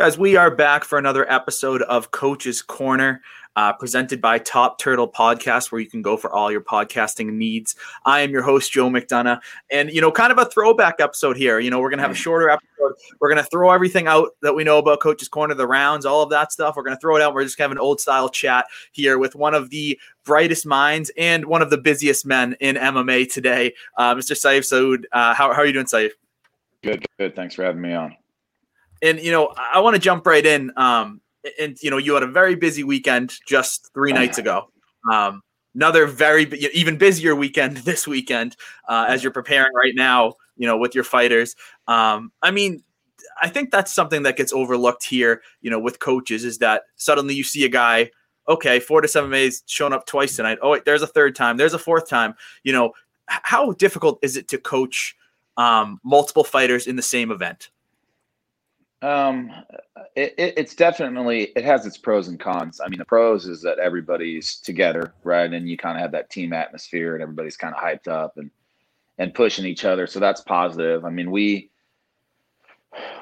Guys, we are back for another episode of Coach's Corner, uh, presented by Top Turtle Podcast, where you can go for all your podcasting needs. I am your host, Joe McDonough, and you know, kind of a throwback episode here. You know, we're gonna have a shorter episode. We're gonna throw everything out that we know about Coach's Corner, the rounds, all of that stuff. We're gonna throw it out. We're just gonna have an old style chat here with one of the brightest minds and one of the busiest men in MMA today, uh, Mr. Saif Saud. Uh, how, how are you doing, Saif? Good, good. Thanks for having me on and you know, I want to jump right in. Um, and you know, you had a very busy weekend just three nights ago. Um, another very even busier weekend this weekend uh, as you're preparing right now. You know, with your fighters. Um, I mean, I think that's something that gets overlooked here. You know, with coaches is that suddenly you see a guy. Okay, Fortis MMA's shown up twice tonight. Oh, wait, there's a third time. There's a fourth time. You know, how difficult is it to coach um, multiple fighters in the same event? Um, it, it, it's definitely it has its pros and cons. I mean, the pros is that everybody's together, right, and you kind of have that team atmosphere, and everybody's kind of hyped up and and pushing each other. So that's positive. I mean, we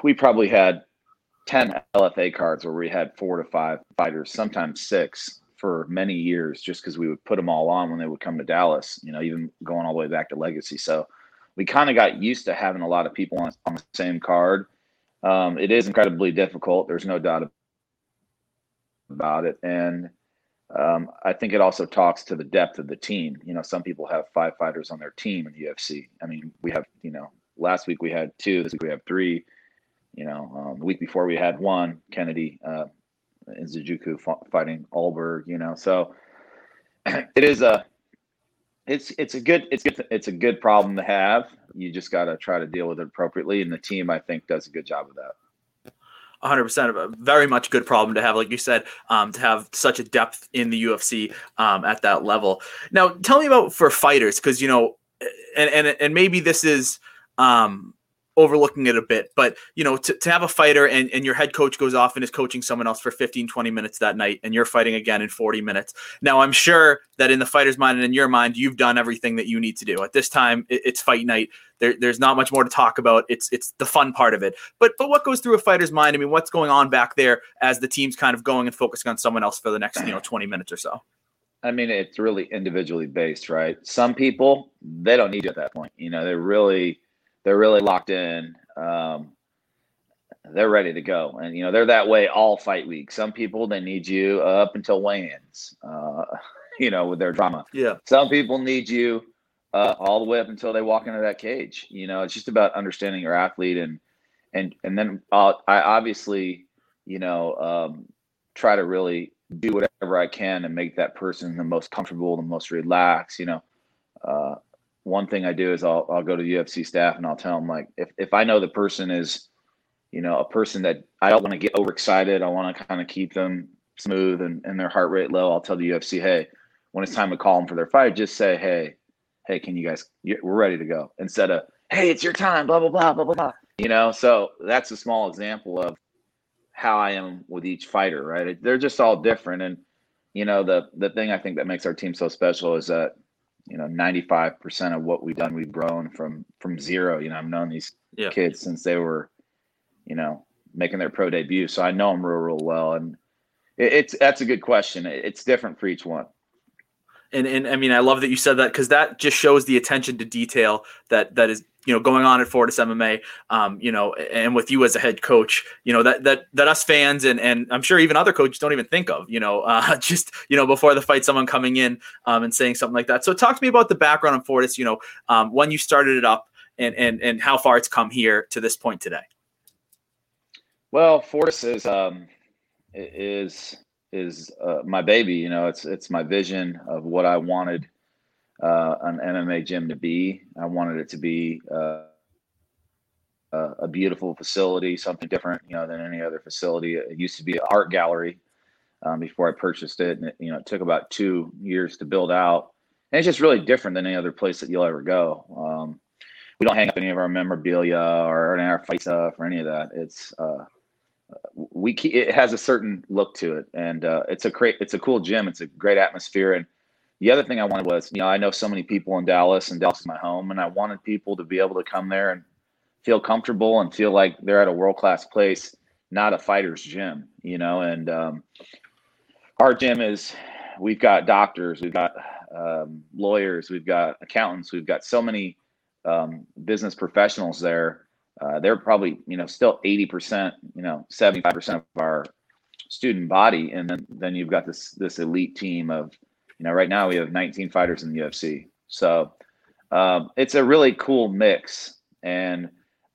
we probably had ten LFA cards where we had four to five fighters, sometimes six for many years, just because we would put them all on when they would come to Dallas. You know, even going all the way back to Legacy. So we kind of got used to having a lot of people on, on the same card um, it is incredibly difficult. There's no doubt about it. And um, I think it also talks to the depth of the team. You know, some people have five fighters on their team in the UFC. I mean, we have, you know, last week we had two, this week we have three. You know, um, the week before we had one, Kennedy uh, Nzechukwu fighting Ulberg, you know. So it is a it's it's a good it's good it's a good problem to have. You just got to try to deal with it appropriately, and the team I think does a good job of that. 100% of a very much good problem to have like you said um, to have such a depth in the ufc um, at that level now tell me about for fighters because you know and, and and maybe this is um, overlooking it a bit. But, you know, to, to have a fighter and, and your head coach goes off and is coaching someone else for 15, 20 minutes that night and you're fighting again in 40 minutes. Now, I'm sure that in the fighter's mind and in your mind, you've done everything that you need to do. At this time, it, it's fight night. There, there's not much more to talk about. It's it's the fun part of it. But but what goes through a fighter's mind? I mean, what's going on back there as the team's kind of going and focusing on someone else for the next, you know, 20 minutes or so? I mean, it's really individually based, right? Some people they don't need you at that point. You know, they're really they're really locked in. Um, they're ready to go, and you know they're that way all fight week. Some people they need you up until weigh-ins, uh, you know, with their drama. Yeah. Some people need you uh, all the way up until they walk into that cage. You know, it's just about understanding your athlete and and and then I'll, I obviously, you know, um, try to really do whatever I can and make that person the most comfortable, the most relaxed. You know, uh, one thing I do is I'll I'll go to the UFC staff and I'll tell them like if if I know the person is, you know, a person that I don't want to get overexcited, I want to kind of keep them smooth and, and their heart rate low. I'll tell the UFC, hey, when it's time to call them for their fight, just say, hey, hey, can you guys, we're ready to go. Instead of, hey, it's your time, blah blah blah blah blah blah. You know, so that's a small example of how I am with each fighter. Right? They're just all different, and you know, the the thing I think that makes our team so special is that you know 95% of what we've done we've grown from from zero. You know i've known these yeah. kids since they were you know making their pro debut so i know them real real well and it, it's that's a good question. It's different for each one and and I mean I love that you said that because that just shows the attention to detail that that is you know going on at Fortis MMA, um, you know, and with you as a head coach, you know that that that us fans and and I'm sure even other coaches don't even think of, you know, uh, just you know before the fight, someone coming in um, and saying something like that. So talk to me about the background on Fortis, you know, um, when you started it up and and and how far it's come here to this point today. Well, Fortis is um, is is uh, my baby. You know, it's it's my vision of what I wanted uh, an MMA gym to be. I wanted it to be uh, a beautiful facility, something different, you know, than any other facility. It used to be an art gallery um, before I purchased it, and it, you know, it took about two years to build out. And it's just really different than any other place that you'll ever go. Um, we don't hang up any of our memorabilia or any of our fight stuff or any of that. It's uh, we it has a certain look to it, and uh, it's a great, it's a cool gym. It's a great atmosphere, and the other thing I wanted was, you know, I know so many people in Dallas, and Dallas is my home, and I wanted people to be able to come there and feel comfortable and feel like they're at a world class place. not a fighter's gym, you know. And um, our gym is we've got doctors, we've got um, lawyers, we've got accountants, we've got so many um, business professionals there. Uh, they're probably you know still 80%, you know 75% of our student body, and then then you've got this this elite team of you know right now we have 19 fighters in the UFC. So um, it's a really cool mix, and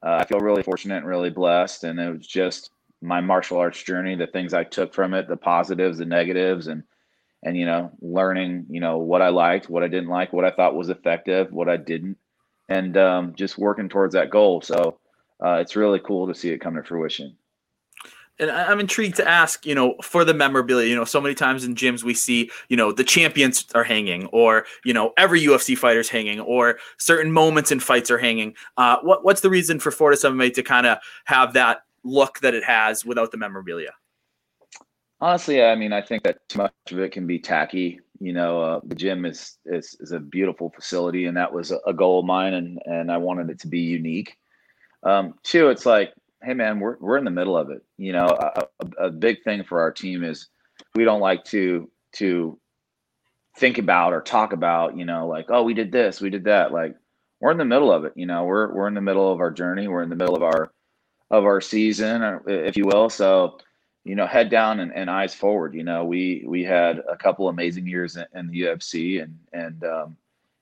uh, I feel really fortunate and really blessed. And it was just my martial arts journey, the things I took from it, the positives, the negatives, and and you know, learning, you know, what I liked, what I didn't like, what I thought was effective, what I didn't, and um, just working towards that goal. So uh, it's really cool to see it come to fruition and I'm intrigued to ask, you know, for the memorabilia, you know, so many times in gyms we see, you know, the champions are hanging, or you know, every UFC fighter's hanging, or certain moments in fights are hanging. Uh, what what's the reason for Fortis MMA to kind of have that look that it has without the memorabilia? Honestly, I mean, I think that too much of it can be tacky. You know, uh, the gym is, is is a beautiful facility, and that was a goal of mine, and and I wanted it to be unique. Um, two, it's like hey man, we're we're in the middle of it. You know, a, a, big thing for our team is we don't like to to think about or talk about, you know, like, oh, we did this, we did that. Like we're in the middle of it. You know, we're we're in the middle of our journey. We're in the middle of our of our season, if you will. So, you know, head down and, and eyes forward. You know, we we had a couple amazing years in, in the UFC, and and um,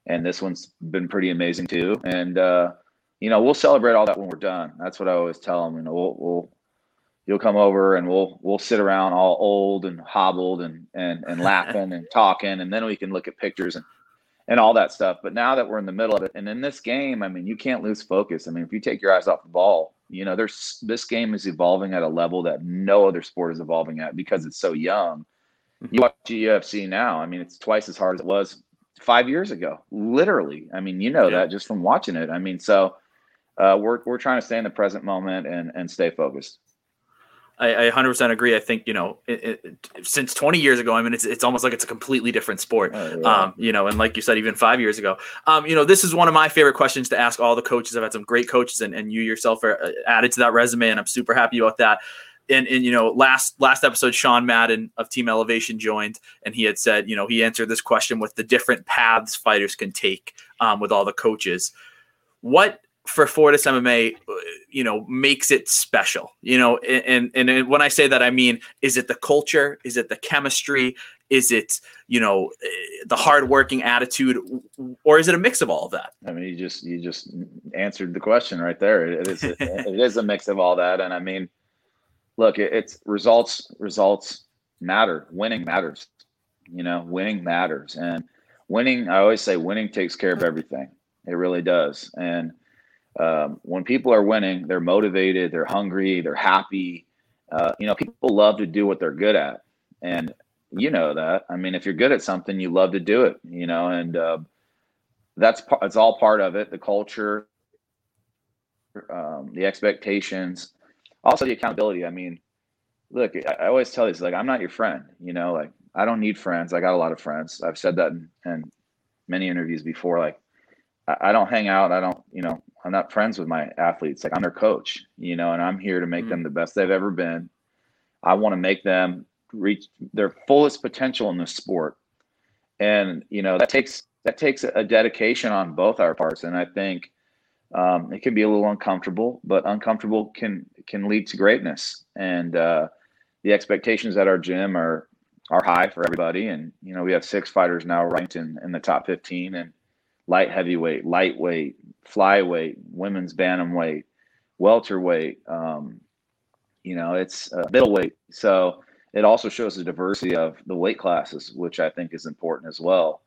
and this one's been pretty amazing too. And uh, you know, we'll celebrate all that when we're done. That's what I always tell them. You know, we'll, we'll you'll come over and we'll we'll sit around all old and hobbled and and and laughing and talking, and then we can look at pictures and and all that stuff. But now that we're in the middle of it, and in this game, I mean, you can't lose focus. I mean, if you take your eyes off the ball, you know, there's this game is evolving at a level that no other sport is evolving at because it's so young. Mm-hmm. You watch UFC now. I mean, it's twice as hard as it was five years ago. Literally. I mean, you know yeah. that just from watching it. I mean, so uh, we're we're trying to stay in the present moment and and stay focused. I, I 100% agree. I think you know, it, it, since 20 years ago, I mean, it's it's almost like it's a completely different sport. Oh, yeah. um, you know, and like you said, even five years ago, um, you know, this is one of my favorite questions to ask all the coaches. I've had some great coaches, and, and you yourself are uh, added to that resume, and I'm super happy about that. And, and you know, last last episode, Sean Madden of Team Elevation joined, and he had said, you know, he answered this question with the different paths fighters can take um, with all the coaches. What for Fortis MMA, uh, you know, makes it special. You know, and, and and when I say that, I mean, is it the culture? Is it the chemistry? Is it you know eh, the hardworking attitude, or is it a mix of all of that? I mean, you just you just answered the question right there. It is it is a mix of all that, and I mean, look, it's results. Results matter. Winning matters. You know, winning matters, and winning. I always say, winning takes care of everything. It really does, and um, when people are winning, they're motivated, they're hungry, they're happy. Uh, you know, people love to do what they're good at, and you know that. I mean, if you're good at something, you love to do it. You know, and uh, that's it's all part of it. The culture, um, the expectations, also the accountability. I mean, look, I, always tell these like I'm not your friend. You know, like I don't need friends. I got a lot of friends. I've said that in, in many interviews before. Like I, I don't hang out. I don't, you know, I'm not friends with my athletes. Like I'm their coach, you know, and I'm here to make mm-hmm. them the best they've ever been. I want to make them reach their fullest potential in the sport. And, you know, that takes that takes a dedication on both our parts. And I think um, it can be a little uncomfortable, but uncomfortable can can lead to greatness. And uh, the expectations at our gym are are high for everybody. And you know, we have six fighters now ranked in in the top 15, and light heavyweight, lightweight, flyweight, women's bantamweight, welterweight. Um, you know, it's uh, middleweight. So it also shows the diversity of the weight classes, which I think is important as well,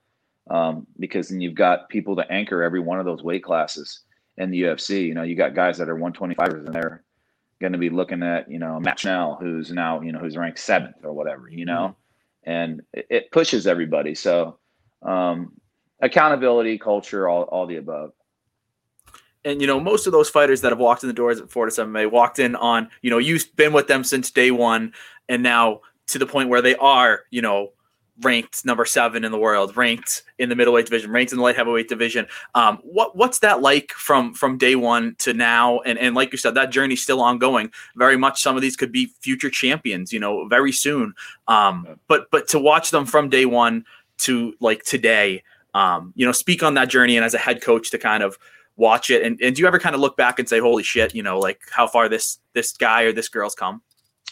um, because then you've got people to anchor every one of those weight classes in the UFC. You know, you got guys that are 125ers and they're going to be looking at you know Matt Schnell, who's now you know who's ranked seventh or whatever. You know, mm-hmm. and it, it pushes everybody. So um, accountability, culture, all, all the above. And you know, most of those fighters that have walked in the doors at Fortis MMA walked in on, you know, you've been with them since day one, and now to the point where they are, you know, ranked number seven in the world, ranked in the middleweight division, ranked in the light heavyweight division. Um, what what's that like from from day one to now? And and like you said, that journey's still ongoing. Very much, some of these could be future champions, you know, very soon. Um, but but to watch them from day one to like today, um, you know, speak on that journey, and as a head coach to kind of watch it. And, and do you ever kind of look back and say, "Holy shit," you know, like how far this this guy or this girl's come?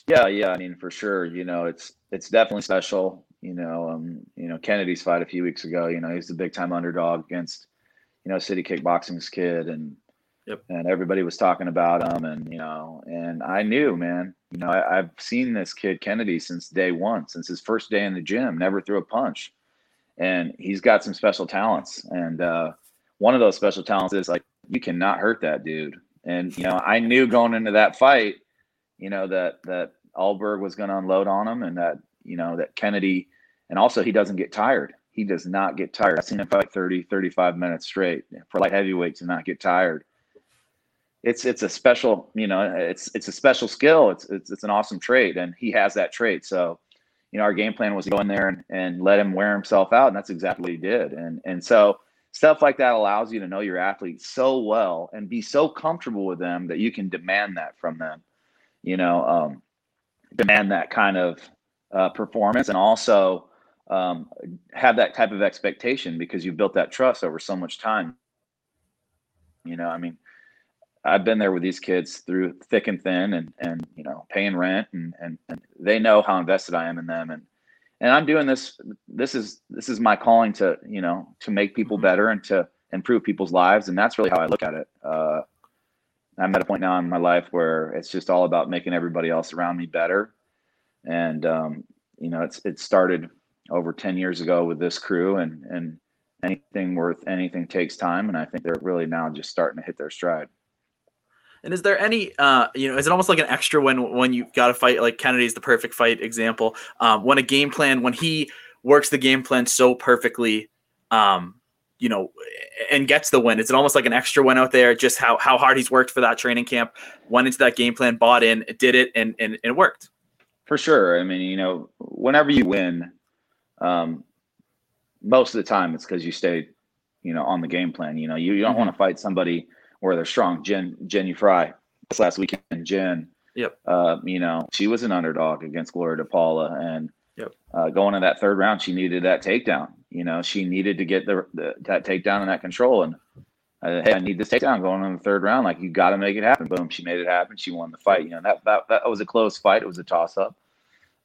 Yeah, yeah. I mean, for sure. You know, it's it's definitely special. You know, um, you know, Kennedy's fight a few weeks ago. You know, he's the big time underdog against, you know, City Kickboxing's kid, and yep. and everybody was talking about him, and you know, and I knew, man. You know, I, I've seen this kid Kennedy since day one, since his first day in the gym. Never threw a punch, and he's got some special talents. And uh, one of those special talents is like you cannot hurt that dude. And you know, I knew going into that fight, you know, that that Ulberg was going to unload on him, and that you know that Kennedy and also, he doesn't get tired. He does not get tired. I've seen him fight 30, 35 minutes straight for light heavyweight to not get tired. It's it's a special, you know, it's it's a special skill. It's it's it's an awesome trait, and he has that trait. So, you know, our game plan was to go in there and, and let him wear himself out, and that's exactly what he did. And and so stuff like that allows you to know your athlete so well and be so comfortable with them that you can demand that from them. You know, um, demand that kind of uh, performance, and also um, have that type of expectation because you built that trust over so much time. You know, I mean, I've been there with these kids through thick and thin, and and you know, paying rent, and and, and they know how invested I am in them, and and I'm doing this. This is this is my calling to you know to make people mm-hmm. better and to improve people's lives, and that's really how I look at it. Uh, I'm at a point now in my life where it's just all about making everybody else around me better, and um, you know, it's it started over 10 years ago with this crew and and anything worth anything takes time and i think they're really now just starting to hit their stride and is there any, uh, you know, is it almost like an extra when when you got to fight? Like Kennedy's the perfect fight example. Um, when a game plan, when he works the game plan so perfectly, um, you know, and gets the win, is it almost like an extra win out there? Just how how hard he's worked for that training camp, went into that game plan, bought in, did it, and and, and it worked. For sure. I mean, you know, whenever you win, um, most of the time it's because you stay, you know, on the game plan. You know, you, you don't mm-hmm. want to fight somebody where they're strong. Jen Jen Frey this last weekend, Jen. Yep. Uh, you know, she was an underdog against Gloria DePaula, and yep. uh, going to that third round, she needed that takedown. You know, she needed to get the, the that takedown and that control. And uh, hey, I need this takedown going in the third round. Like you got to make it happen. Boom, she made it happen. She won the fight. You know, that that that was a close fight. It was a toss up.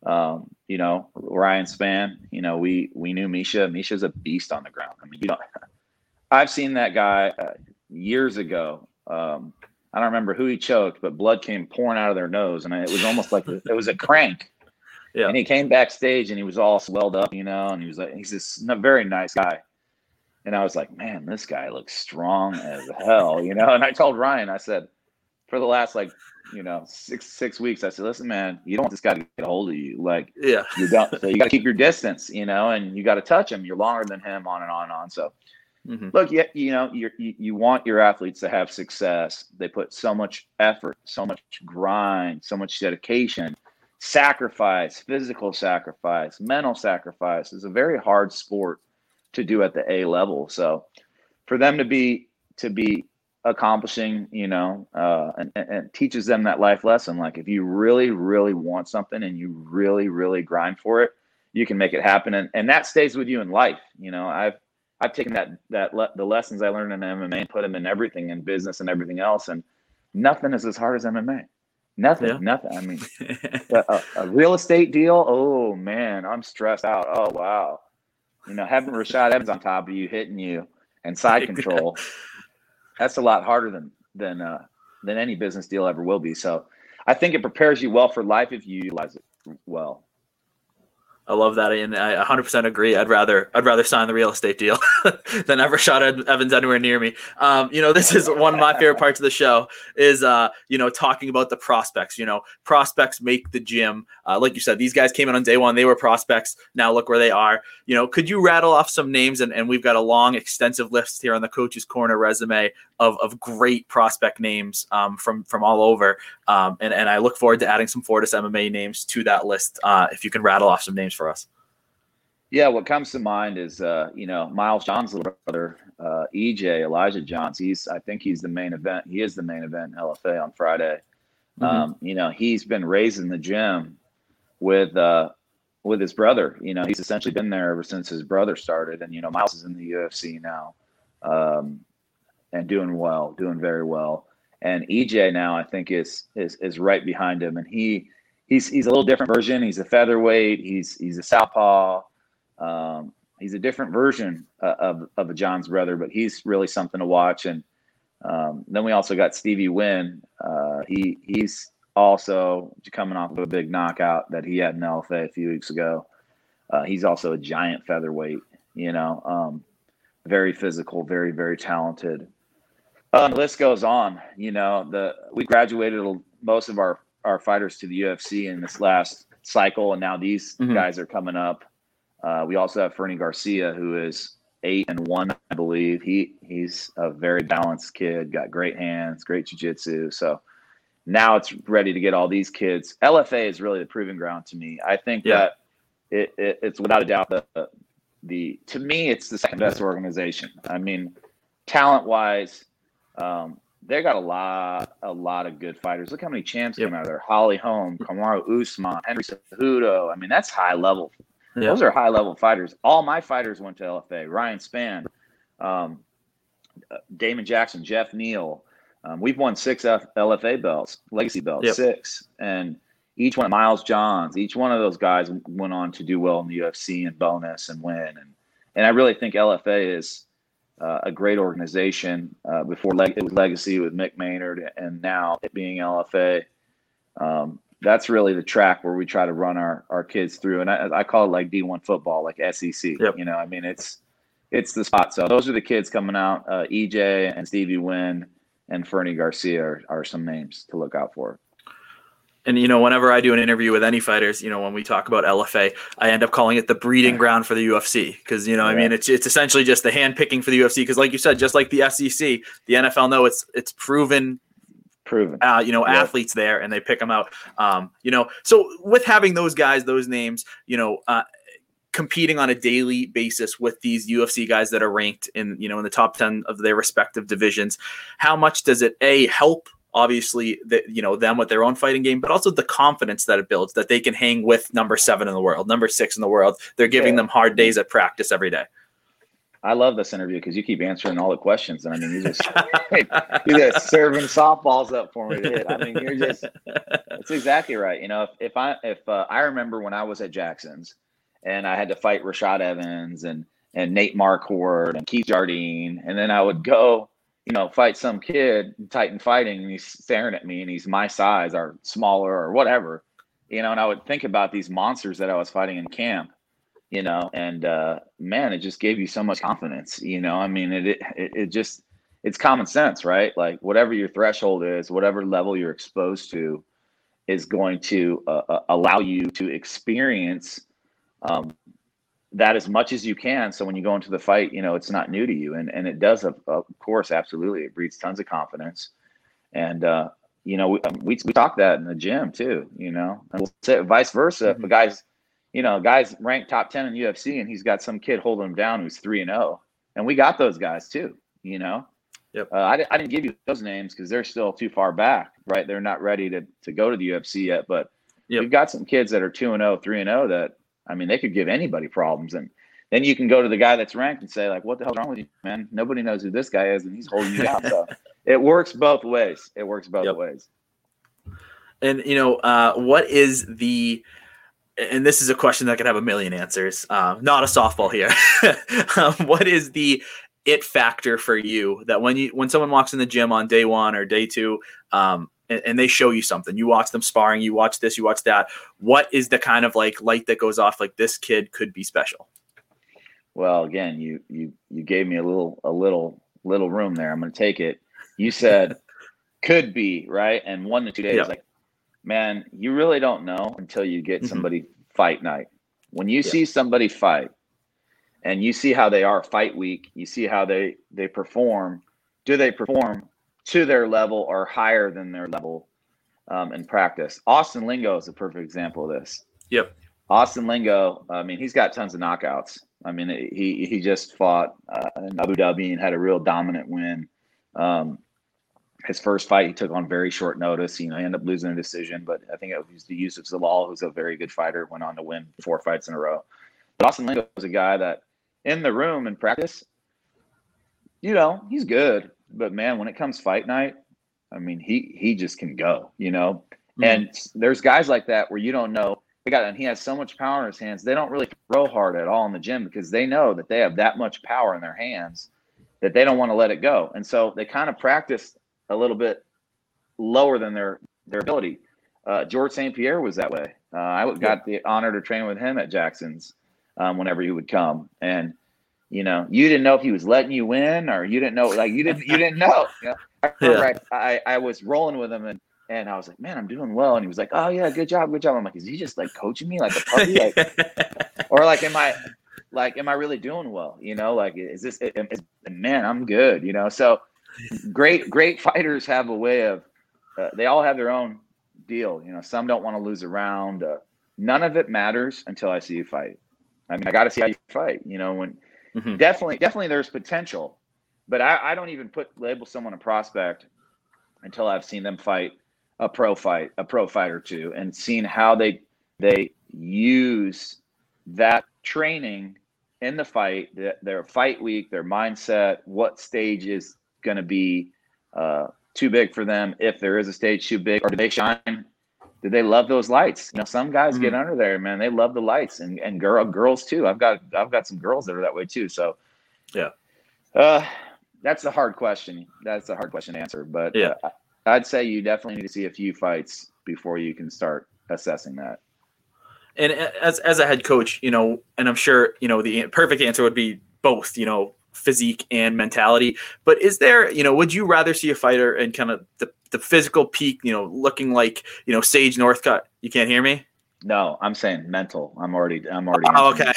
Um, you know, Ryan Spann. you know, we we knew Misha. Misha's a beast on the ground. I mean, you know, I've seen that guy uh, years ago. Um, I don't remember who he choked, but blood came pouring out of their nose, and it was almost like it was a crank. Yeah. And he came backstage, and he was all swelled up, you know, and he was like, he's this very nice guy. And I was like, man, this guy looks strong as hell, you know. And I told Ryan, I said, for the last like you know six six weeks i said listen man you don't want this guy to get a hold of you like yeah you don't so you got to keep your distance you know and you got to touch him you're longer than him on and on and on so mm-hmm. look yeah you know you you want your athletes to have success they put so much effort so much grind so much dedication sacrifice physical sacrifice mental sacrifice is a very hard sport to do at the a level so for them to be to be accomplishing, you know, uh, and, and teaches them that life lesson. Like if you really, really want something and you really, really grind for it, you can make it happen. And, and that stays with you in life. You know, I've, I've taken that, that le- the lessons I learned in MMA and put them in everything in business and everything else. And nothing is as hard as MMA. Nothing, yeah. nothing. I mean, a, a, real estate deal. Oh man, I'm stressed out. Oh wow, you know, having Rashad Evans on top of you, hitting you, and side control that's a lot harder than than uh, than any business deal ever will be. So I think it prepares you well for life if you utilize it well. I love that, and I 100% agree. I'd rather I'd rather sign the real estate deal than ever shot Evans anywhere near me. Um, you know, this is one of my favorite parts of the show is uh, you know talking about the prospects. You know, prospects make the gym. Uh, like you said, these guys came in on day one; they were prospects. Now look where they are. You know, could you rattle off some names? And, and we've got a long, extensive list here on the Coach's Corner resume of, of great prospect names um, from from all over. Um, and and I look forward to adding some Fortis MMA names to that list. Uh, if you can rattle off some names for us. Yeah, what comes to mind is uh, you know Miles Johns' little brother, uh, EJ Elijah Johns. He's I think he's the main event. He is the main event in LFA on Friday. Mm-hmm. Um, you know he's been raised in the gym with uh, with his brother. You know he's essentially been there ever since his brother started. And you know Miles is in the UFC now, um, and doing well, doing very well. And EJ now I think is is is right behind him, and he he's he's a little different version. He's a featherweight. He's he's a southpaw. Um, he's a different version uh, of of a John's brother, but he's really something to watch. And um, then we also got Stevie Wynn. Uh, he he's also coming off of a big knockout that he had in LFA a few weeks ago. Uh, he's also a giant featherweight. You know, um, very physical, very very talented. Uh, the list goes on. You know, the we graduated most of our our fighters to the UFC in this last cycle, and now these mm-hmm. guys are coming up. Uh, we also have Fernie Garcia, who is eight and one, I believe. He he's a very balanced kid, got great hands, great jiu-jitsu. So now it's ready to get all these kids. LFA is really the proving ground to me. I think yeah. that it, it, it's without a doubt the the to me it's the second best organization. I mean, talent wise, um, they got a lot, a lot of good fighters. Look how many champs yep. came out of there: Holly Holm, Kamaru Usman, Henry Cejudo. I mean, that's high level. Yep. Those are high level fighters. All my fighters went to LFA. Ryan Spann, um, Damon Jackson, Jeff Neal. Um, we've won six F- LFA belts, legacy belts, yep. six, and each one Miles Johns. Each one of those guys went on to do well in the UFC and bonus and win. And and I really think LFA is uh, a great organization. Uh, before leg- it was Legacy with Mick Maynard, and now it being LFA. Um, that's really the track where we try to run our our kids through, and I, I call it like D1 football, like SEC. Yep. You know, I mean, it's it's the spot. So those are the kids coming out. Uh, EJ and Stevie Wynn and Fernie Garcia are, are some names to look out for and you know whenever i do an interview with any fighters you know when we talk about lfa i end up calling it the breeding ground for the ufc because you know yeah. i mean it's it's essentially just the hand picking for the ufc because like you said just like the sec the nfl know it's it's proven proven uh, you know yeah. athletes there and they pick them out um, you know so with having those guys those names you know uh, competing on a daily basis with these UFC guys that are ranked in you know in the top 10 of their respective divisions how much does it a help obviously the, you know them with their own fighting game but also the confidence that it builds that they can hang with number seven in the world number six in the world they're giving yeah. them hard days at practice every day I love this interview because you keep answering all the questions, and I mean, you just you just serving softballs up for me to hit. I mean, you're just that's exactly right. You know, if, if I if uh, I remember when I was at Jackson's, and I had to fight Rashad Evans and and Nate Marquardt and Keith Jardine, and then I would go you know, fight some kid Titan fighting and he's staring at me and he's my size or smaller or whatever, you know, and I would think about these monsters that I was fighting in camp, you know, and uh, man, it just gave you so much confidence, you know. I mean, it, it it just it's common sense, right? Like whatever your threshold is, whatever level you're exposed to, is going to uh, uh allow you to experience um, that as much as you can. So when you go into the fight, you know, it's not new to you. And, and it does, of, of course, absolutely. It breeds tons of confidence. And, uh, you know, we, um, we, we talk that in the gym too, you know, and we'll say vice versa. Mm-hmm. If a guy's, you know, guy's ranked top 10 in UFC and he's got some kid holding him down who's three and oh, and we got those guys too, you know? Yep. Uh, I, I didn't give you those names because they're still too far back, right? They're not ready to, to go to the UFC yet, but yep. we've got some kids that are two and 0, 3 and 0 that I mean, they could give anybody problems. And then you can go to the guy that's ranked and say, like, what the hell's wrong with you, man? Nobody knows who this guy is, and he's holding you down. so it works both ways. It works both yep. ways. And you know, uh, what is the and this is a question that could have a million answers. Um, not a softball here. um, what is the it factor for you that when you when someone walks in the gym on day one or day two, um, and, and, they show you something. You watch them sparring, you watch this, you watch that. What is the kind of like light that goes off like this kid could be special? Well, again, you you you gave me a little a little little room there. I'm going to take it. You said could be right, and one to two days. Like, man, you really don't know until you get mm-hmm. somebody fight night. When you yeah. see somebody fight, and you see how they are fight week, you see how they they perform. Do they perform to their level or higher than their level um, in practice. Austin Lingo is a perfect example of this. Yep. Austin Lingo, I mean, he's got tons of knockouts. I mean, he he just fought uh, in Abu Dhabi and had a real dominant win. Um, his first fight he took on very short notice. You know, he ended up losing a decision, but I think it was the Youssef Zalal, who's a very good fighter, went on to win four fights in a row. But Austin Lingo was a guy that in the room in practice, you know, he's good. But man, when it comes fight night, I mean, he he just can go, you know. Mm-hmm. And there's guys like that where you don't know they got and he has so much power in his hands. They don't really throw hard at all in the gym because they know that they have that much power in their hands that they don't want to let it go. And so they kind of practice a little bit lower than their their ability. Uh, George St. Pierre was that way. Uh, I got the honor to train with him at Jackson's um, whenever he would come, and you know, you didn't know if he was letting you win or you didn't know, like you didn't you didn't know. You know? I, yeah. I, I, I was rolling with him and and I was like, man, I'm doing well. And he was like, oh yeah, good job, good job. I'm like, is he just like coaching me like a puppy, like, or like, am I like, am I really doing well? You know, like, is this? Is, man, I'm good. You know, so great, great fighters have a way of, uh, they all have their own deal. You know, some don't want to lose a round. Uh, none of it matters until I see you fight. I mean, I got to see how you fight. You know, when mm-hmm. definitely, definitely there's potential, but I, I don't even put label someone a prospect until I've seen them fight a pro fight, a pro fight or two, and seen how they they use that training in the fight, their fight week, their mindset, what stage is going to be uh, too big for them if there is a stage too big, or do they shine? Do they love those lights? You know, some guys mm-hmm. get under there, man. They love the lights, and and girl girls too. I've got I've got some girls that are that way too. So, yeah, uh, that's a hard question. That's a hard question to answer. But yeah, uh, I'd say you definitely need to see a few fights before you can start assessing that. And as as a head coach, you know, and I'm sure you know the perfect answer would be both. You know, physique and mentality. But is there, you know, would you rather see a fighter in kind of the, the physical peak, you know, looking like, you know, Sage Northcutt? You can't hear me? No, I'm saying mental. I'm already, I'm already. Oh, okay.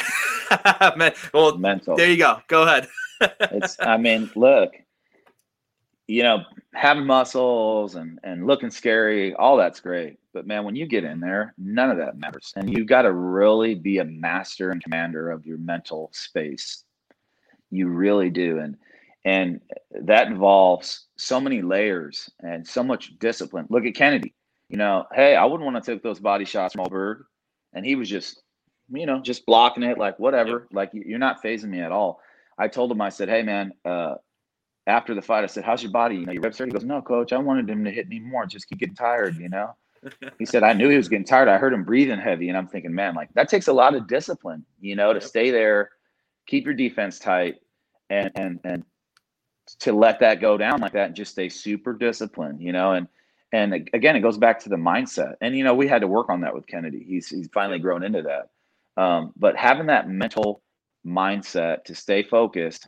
well, mental. There you go. Go ahead. it's, I mean, look, you know, having muscles and and looking scary, all that's great. But man, when you get in there, none of that matters. And you've got to really be a master and commander of your mental space. You really do. And and that involves so many layers and so much discipline. Look at Kennedy. You know, hey, I wouldn't want to take those body shots from Berg. And he was just, you know, just blocking it, like whatever. Like you're not phasing me at all. I told him, I said, hey man, uh, after the fight, I said, "How's your body? You know, your ribs hurt." He goes, "No, coach. I wanted him to hit me more. Just keep getting tired." You know. he said, "I knew he was getting tired. I heard him breathing heavy, and I'm thinking, man, like that takes a lot of discipline, you know, to stay there, keep your defense tight, and and and to let that go down like that and just stay super disciplined, you know, and." And again, it goes back to the mindset. And you know, we had to work on that with Kennedy. He's he's finally grown into that. Um, but having that mental mindset to stay focused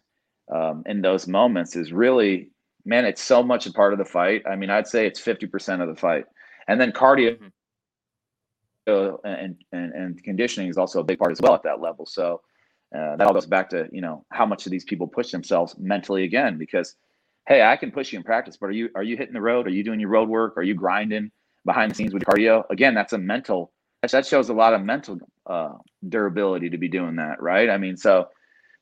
um, in those moments is really, man, it's so much a part of the fight. I mean, I'd say it's 50% of the fight. And then cardio mm-hmm. and, and, and conditioning is also a big part as well at that level. So uh, that all goes back to, you know, how much do these people push themselves mentally again? Because, hey, I can push you in practice, but are you, are you hitting the road? Are you doing your road work? Are you grinding behind the scenes with cardio? Again, that's a mental, that shows a lot of mental uh, durability to be doing that, right? I mean, so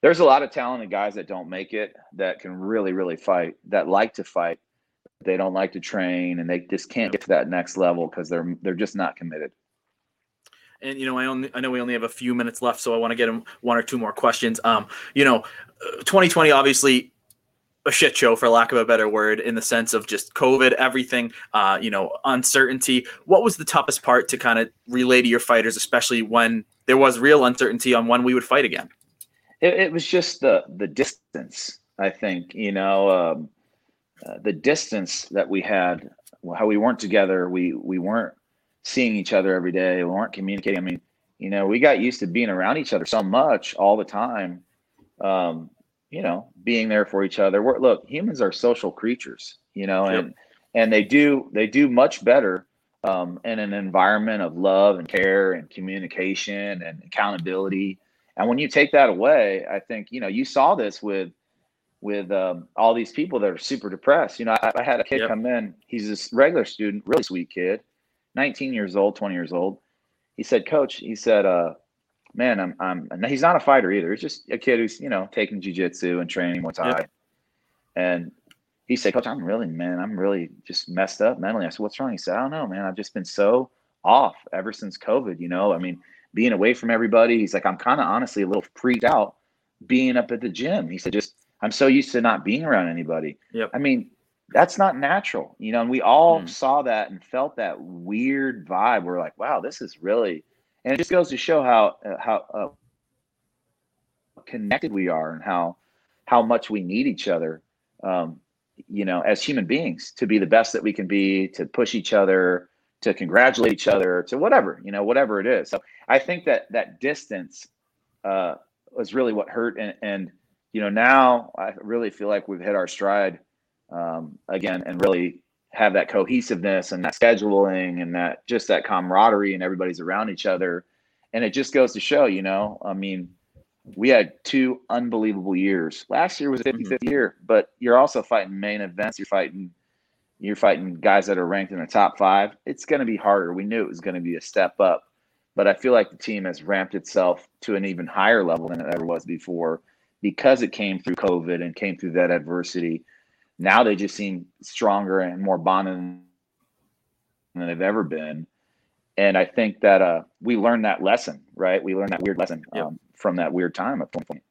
there's a lot of talented guys that don't make it that can really, really fight, that like to fight. They don't like to train and they just can't get to that next level because they're they're just not committed. And you know, I only I know we only have a few minutes left, so I want to get him one or two more questions. Um, you know, 2020 obviously a shit show for lack of a better word in the sense of just covid everything uh, you know uncertainty what was the toughest part to kind of relay to your fighters especially when there was real uncertainty on when we would fight again it, it was just the the distance. I think you know um, uh, the distance that we had, how we weren't together. We we weren't seeing each other every day. We weren't communicating. I mean, you know, we got used to being around each other so much all the time. Um, you know, being there for each other. We're, look, humans are social creatures. You know, yep. and and they do they do much better um, in an environment of love and care and communication and accountability and when you take that away, I think you know you saw this with with um, all these people that are super depressed. You know, I, I had a kid yep. come in. He's this regular student, really sweet kid, 19 years old, 20 years old. he said, Coach, he said, uh, man, I'm, I'm, he's not a fighter either. He's just a kid who's, you know, taking jujitsu and training Muay Thai. Yeah. And he said, Coach, I'm really, man, I'm really just messed up mentally. I said, What's wrong? He said, I don't know, man. I've just been so off ever since COVID, you know. I mean, being away from everybody. He's like, I'm kind of honestly a little freaked out being up at the gym. He said, just I'm so used to not being around anybody. Yep. I mean, that's not natural, you know. And we all mm. saw that and felt that weird vibe. We're like, wow, this is really, and it just goes to show how uh, how uh, connected we are and how how much we need each other. Um, you know, as human beings, to be the best that we can be, to push each other, to congratulate each other, to whatever you know, whatever it is. So I think that that distance uh, was really what hurt, and, and you know now I really feel like we've hit our stride um, again, and really have that cohesiveness and that scheduling and that just that camaraderie and everybody's around each other, and it just goes to show, you know, I mean, we had two unbelievable years. Last year was a 50 50 mm-hmm. year, but you're also fighting main events. You're fighting you're fighting guys that are ranked in the top five. It's going to be harder. We knew it was going to be a step up, but I feel like the team has ramped itself to an even higher level than it ever was before because it came through COVID and came through that adversity. Now they just seem stronger and more bonded than they've ever been. And I think that uh, we learned that lesson, right? We learned that weird lesson yep. um, from that weird time of 2020.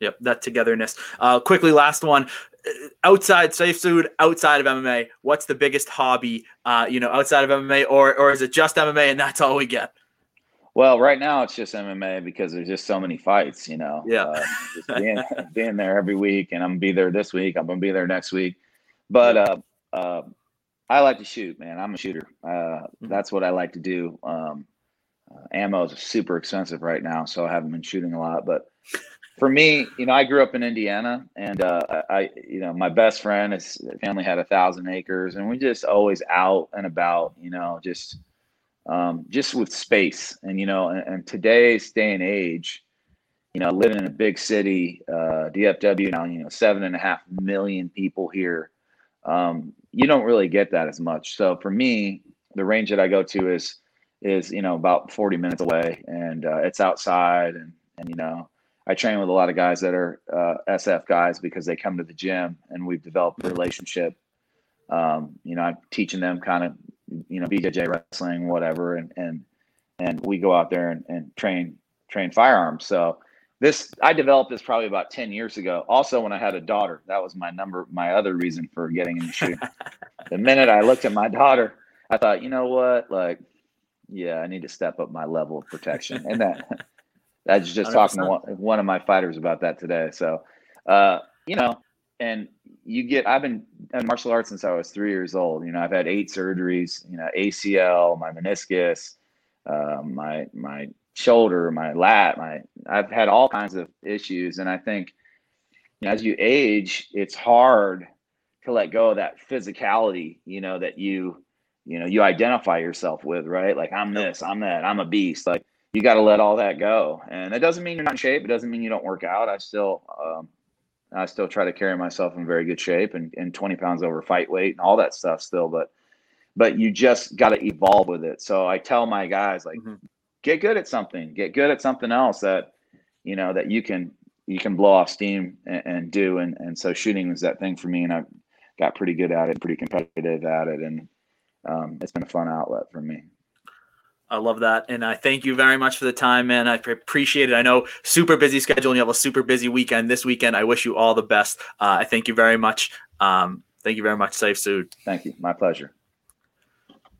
Yep, that togetherness. Uh, quickly, last one. Outside Saif Saud, outside of MMA, what's the biggest hobby? Uh, you know, outside of MMA, or or is it just MMA and that's all we get? Well, right now it's just MMA because there's just so many fights. You know, yeah, uh, just being, being there every week, and I'm gonna be there this week. I'm gonna be there next week, but uh, uh, I like to shoot, man. I'm a shooter. Uh, mm-hmm. That's what I like to do. Um, uh, ammo is super expensive right now, so I haven't been shooting a lot. But for me, you know, I grew up in Indiana, and uh, I, you know, my best friend, his family had a thousand acres, and we just always out and about, you know, just, um, just with space, and you know, and, and, today's day and age, you know, living in a big city, uh, DFW now, you know, seven and a half million people here, um, you don't really get that as much. So for me, the range that I go to is, is you know, about forty minutes away, and uh, it's outside, and and you know I train with a lot of guys that are uh, SF guys because they come to the gym and we've developed a relationship. Um, you know, I'm teaching them kind of, you know, BJJ wrestling, whatever, and and and we go out there and, and train train firearms. So this I developed this probably about 10 years ago. Also, when I had a daughter, that was my number, my other reason for getting into shooting. the minute I looked at my daughter, I thought, you know what, like, yeah, I need to step up my level of protection, and that I was just 100%. talking to one, one, of my fighters about that today. So, uh, you know, and you get, I've been in martial arts since I was three years old. You know, I've had eight surgeries, you know, ACL, my meniscus, uh, my, my shoulder, my lat, my, I've had all kinds of issues. And I think you know, as you age, it's hard to let go of that physicality, you know, that you, you know, you identify yourself with, right? Like I'm this, I'm that, I'm a beast. Like, you got to let all that go. And it doesn't mean you're not in shape. It doesn't mean you don't work out. I still, um, I still try to carry myself in very good shape and, and 20 pounds over fight weight and all that stuff still. But, but you just got to evolve with it. So I tell my guys like, mm-hmm. get good at something, get good at something else that, you know, that you can, you can blow off steam and, and do. And, and so shooting is that thing for me. And I got pretty good at it, pretty competitive at it. And, um, it's been a fun outlet for me. I love that. And I thank you very much for the time, man. I appreciate it. I know super busy schedule and you have a super busy weekend this weekend. I wish you all the best. Uh, I thank you very much. Um, thank you very much, Saif Saud. Thank you. My pleasure.